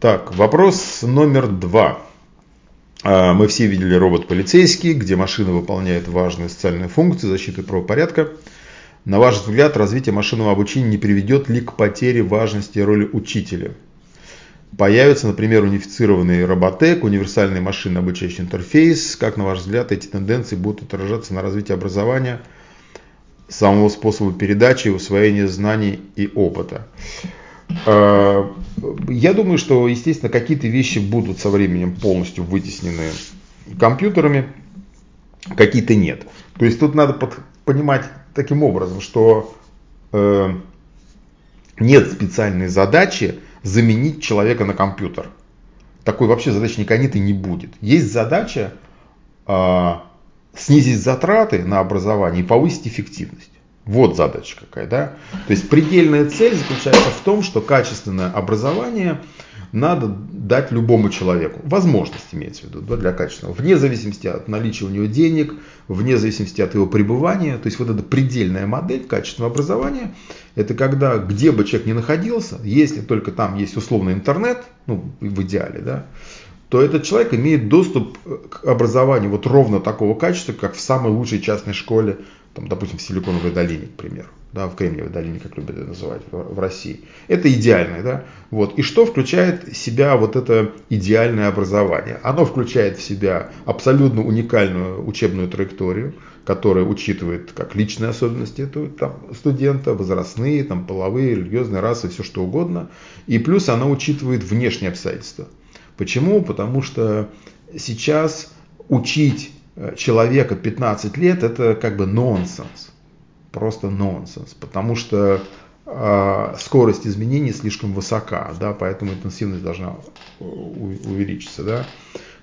Так, вопрос номер два. А, мы все видели робот-полицейский, где машина выполняет важные социальные функции защиты правопорядка. На ваш взгляд, развитие машинного обучения не приведет ли к потере важности роли учителя? Появится, например, унифицированный роботек, универсальный машинный обучающий интерфейс. Как, на ваш взгляд, эти тенденции будут отражаться на развитии образования, самого способа передачи и усвоения знаний и опыта? Я думаю, что, естественно, какие-то вещи будут со временем полностью вытеснены компьютерами, какие-то нет. То есть тут надо под, понимать таким образом, что э, нет специальной задачи заменить человека на компьютер. Такой вообще задачи никогда нет и не будет. Есть задача э, снизить затраты на образование и повысить эффективность. Вот задача какая, да? То есть предельная цель заключается в том, что качественное образование надо дать любому человеку. Возможность имеется в виду да, для качественного. Вне зависимости от наличия у него денег, вне зависимости от его пребывания. То есть вот эта предельная модель качественного образования, это когда где бы человек ни находился, если только там есть условный интернет, ну в идеале, да, то этот человек имеет доступ к образованию вот ровно такого качества, как в самой лучшей частной школе там, допустим, в Силиконовой долине, к примеру, да, в Кремниевой долине, как любят это называть в, в России. Это идеальное, да, вот. И что включает в себя вот это идеальное образование? Оно включает в себя абсолютно уникальную учебную траекторию, которая учитывает как личные особенности этого там, студента, возрастные, там, половые, религиозные, расы, все что угодно. И плюс она учитывает внешние обстоятельства. Почему? Потому что сейчас учить Э, человека 15 лет, это как бы нонсенс. Просто нонсенс. Потому что э, скорость изменений слишком высока, да, поэтому интенсивность должна увеличиться. Да.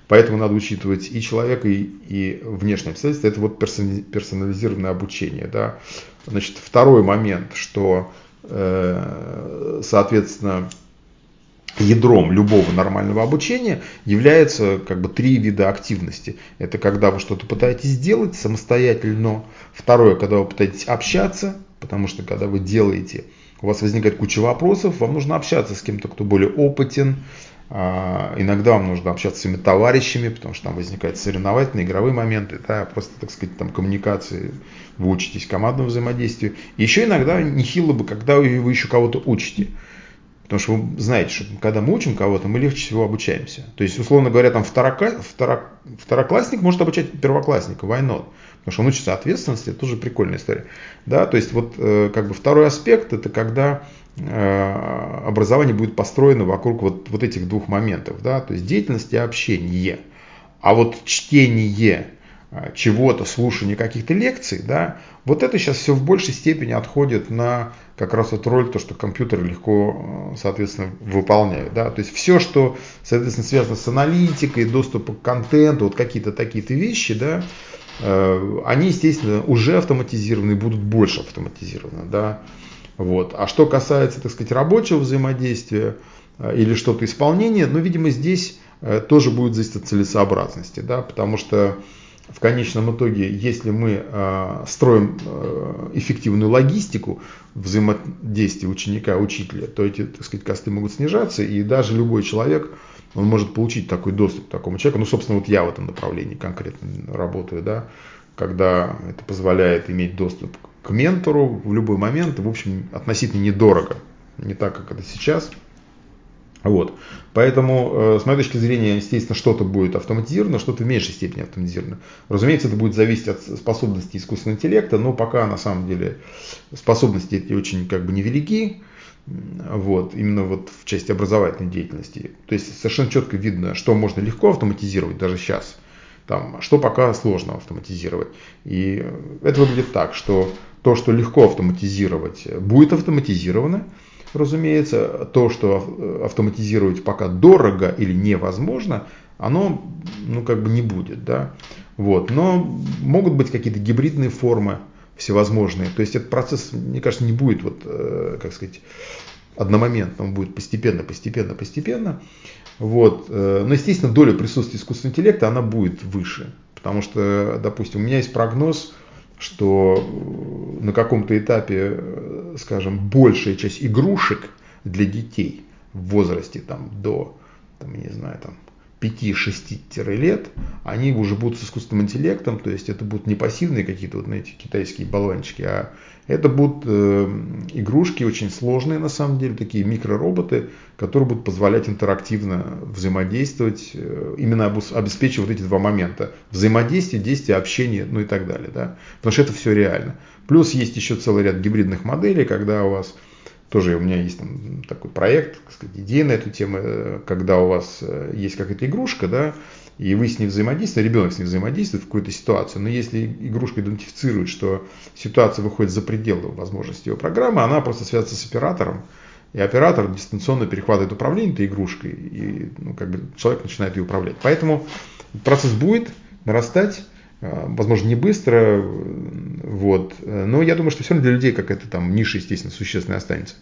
Поэтому надо учитывать и человека, и, и внешние обстоятельства. Это вот персонализированное обучение. Да. Значит, второй момент, что, э, соответственно, ядром любого нормального обучения является как бы три вида активности. Это когда вы что-то пытаетесь сделать самостоятельно. Второе, когда вы пытаетесь общаться, потому что когда вы делаете, у вас возникает куча вопросов, вам нужно общаться с кем-то, кто более опытен. А, иногда вам нужно общаться с своими товарищами, потому что там возникают соревновательные, игровые моменты, да, просто, так сказать, там коммуникации, вы учитесь командному взаимодействию. еще иногда нехило бы, когда вы еще кого-то учите. Потому что вы знаете, что когда мы учим кого-то, мы легче всего обучаемся. То есть, условно говоря, там второка, второ, второклассник может обучать первоклассника, why not? Потому что он учится ответственности, это тоже прикольная история. Да, то есть, вот э, как бы второй аспект, это когда э, образование будет построено вокруг вот, вот этих двух моментов. Да, то есть, деятельность и общение. А вот чтение чего-то, слушание каких-то лекций, да, вот это сейчас все в большей степени отходит на как раз вот роль, то, что компьютеры легко, э, соответственно, выполняют. Да? То есть все, что, соответственно, связано с аналитикой, доступом к контенту, вот какие-то такие-то вещи, да, э, они, естественно, уже автоматизированы и будут больше автоматизированы. Да? Вот. А что касается, так сказать, рабочего взаимодействия э, или что-то исполнения, ну, видимо, здесь тоже будет зависеть от целесообразности, да, потому что в конечном итоге, если мы э, строим э, эффективную логистику взаимодействия ученика учителя, то эти, так сказать, косты могут снижаться, и даже любой человек, он может получить такой доступ к такому человеку. Ну, собственно, вот я в этом направлении конкретно работаю, да, когда это позволяет иметь доступ к ментору в любой момент, в общем, относительно недорого, не так, как это сейчас – вот. Поэтому, э, с моей точки зрения, естественно, что-то будет автоматизировано, что-то в меньшей степени автоматизировано. Разумеется, это будет зависеть от способностей искусственного интеллекта, но пока на самом деле способности эти очень как бы невелики. Вот, именно вот в части образовательной деятельности. То есть совершенно четко видно, что можно легко автоматизировать даже сейчас, там, что пока сложно автоматизировать. И это выглядит так, что то, что легко автоматизировать, будет автоматизировано, разумеется, то, что автоматизировать пока дорого или невозможно, оно ну, как бы не будет. Да? Вот. Но могут быть какие-то гибридные формы всевозможные. То есть этот процесс, мне кажется, не будет, вот, э, как сказать, одномоментно, он будет постепенно, постепенно, постепенно. Вот. Э, но, естественно, доля присутствия искусственного интеллекта, она будет выше. Потому что, допустим, у меня есть прогноз, что на каком-то этапе, скажем, большая часть игрушек для детей в возрасте там, до, там, не знаю, там, 5-6 лет, они уже будут с искусственным интеллектом, то есть это будут не пассивные какие-то вот эти китайские болванчики, а это будут э, игрушки очень сложные на самом деле, такие микророботы, которые будут позволять интерактивно взаимодействовать, э, именно обеспечивая вот эти два момента. Взаимодействие, действие, общение, ну и так далее. Да? Потому что это все реально. Плюс есть еще целый ряд гибридных моделей, когда у вас тоже у меня есть там такой проект, так сказать, идея на эту тему, э, когда у вас э, есть какая-то игрушка, да, и вы с ней взаимодействуете, ребенок с ней взаимодействует в какую-то ситуацию, но если игрушка идентифицирует, что ситуация выходит за пределы возможностей его программы, она просто связывается с оператором, и оператор дистанционно перехватывает управление этой игрушкой, и ну, как бы человек начинает ее управлять. Поэтому процесс будет нарастать, возможно, не быстро, вот, но я думаю, что все равно для людей какая-то там ниша, естественно, существенная останется.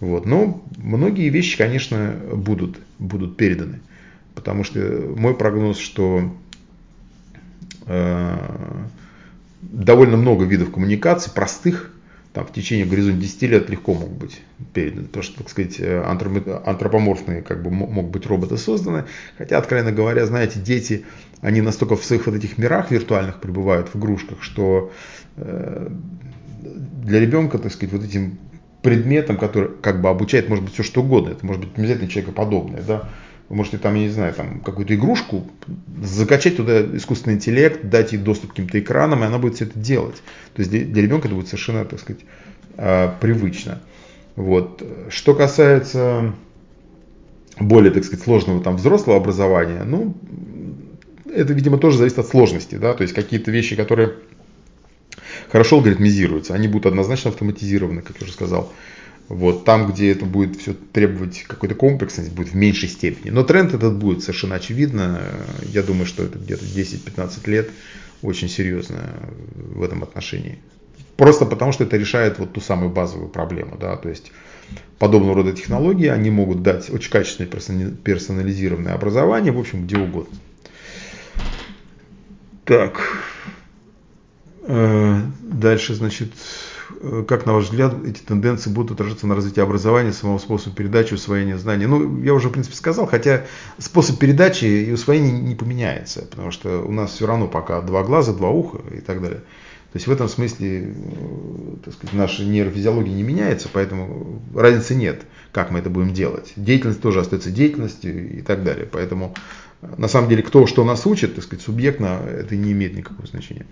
Вот. Но многие вещи, конечно, будут, будут переданы. Потому что мой прогноз, что э, довольно много видов коммуникаций, простых, там, в течение горизонта 10 лет легко могут быть переданы. Потому что, так сказать, антропоморфные как бы, могут быть роботы созданы. Хотя, откровенно говоря, знаете, дети, они настолько в своих вот этих мирах виртуальных пребывают, в игрушках, что э, для ребенка, так сказать, вот этим предметом, который как бы обучает, может быть, все что угодно. Это может быть обязательно человекоподобное, да. Вы можете там, я не знаю, там какую-то игрушку, закачать туда искусственный интеллект, дать ей доступ к каким-то экранам, и она будет все это делать. То есть для, ребенка это будет совершенно, так сказать, э, привычно. Вот. Что касается более, так сказать, сложного там взрослого образования, ну, это, видимо, тоже зависит от сложности, да, то есть какие-то вещи, которые хорошо алгоритмизируются, они будут однозначно автоматизированы, как я уже сказал. Вот, там, где это будет все требовать какой-то комплексности, будет в меньшей степени. Но тренд этот будет совершенно очевидно. Я думаю, что это где-то 10-15 лет очень серьезно в этом отношении. Просто потому, что это решает вот ту самую базовую проблему. Да? То есть подобного рода технологии, они могут дать очень качественное персонализированное образование, в общем, где угодно. Так. Э, дальше, значит, как, на ваш взгляд, эти тенденции будут отражаться на развитии образования, самого способа передачи, усвоения знаний? Ну, я уже, в принципе, сказал, хотя способ передачи и усвоения не поменяется, потому что у нас все равно пока два глаза, два уха и так далее. То есть в этом смысле, э, так сказать, наша нейрофизиология не меняется, поэтому разницы нет, как мы это будем делать. Деятельность тоже остается деятельностью и так далее. Поэтому на самом деле кто что нас учит, так сказать, субъектно, это не имеет никакого значения.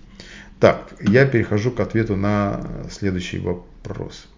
Так, я перехожу к ответу на следующий вопрос.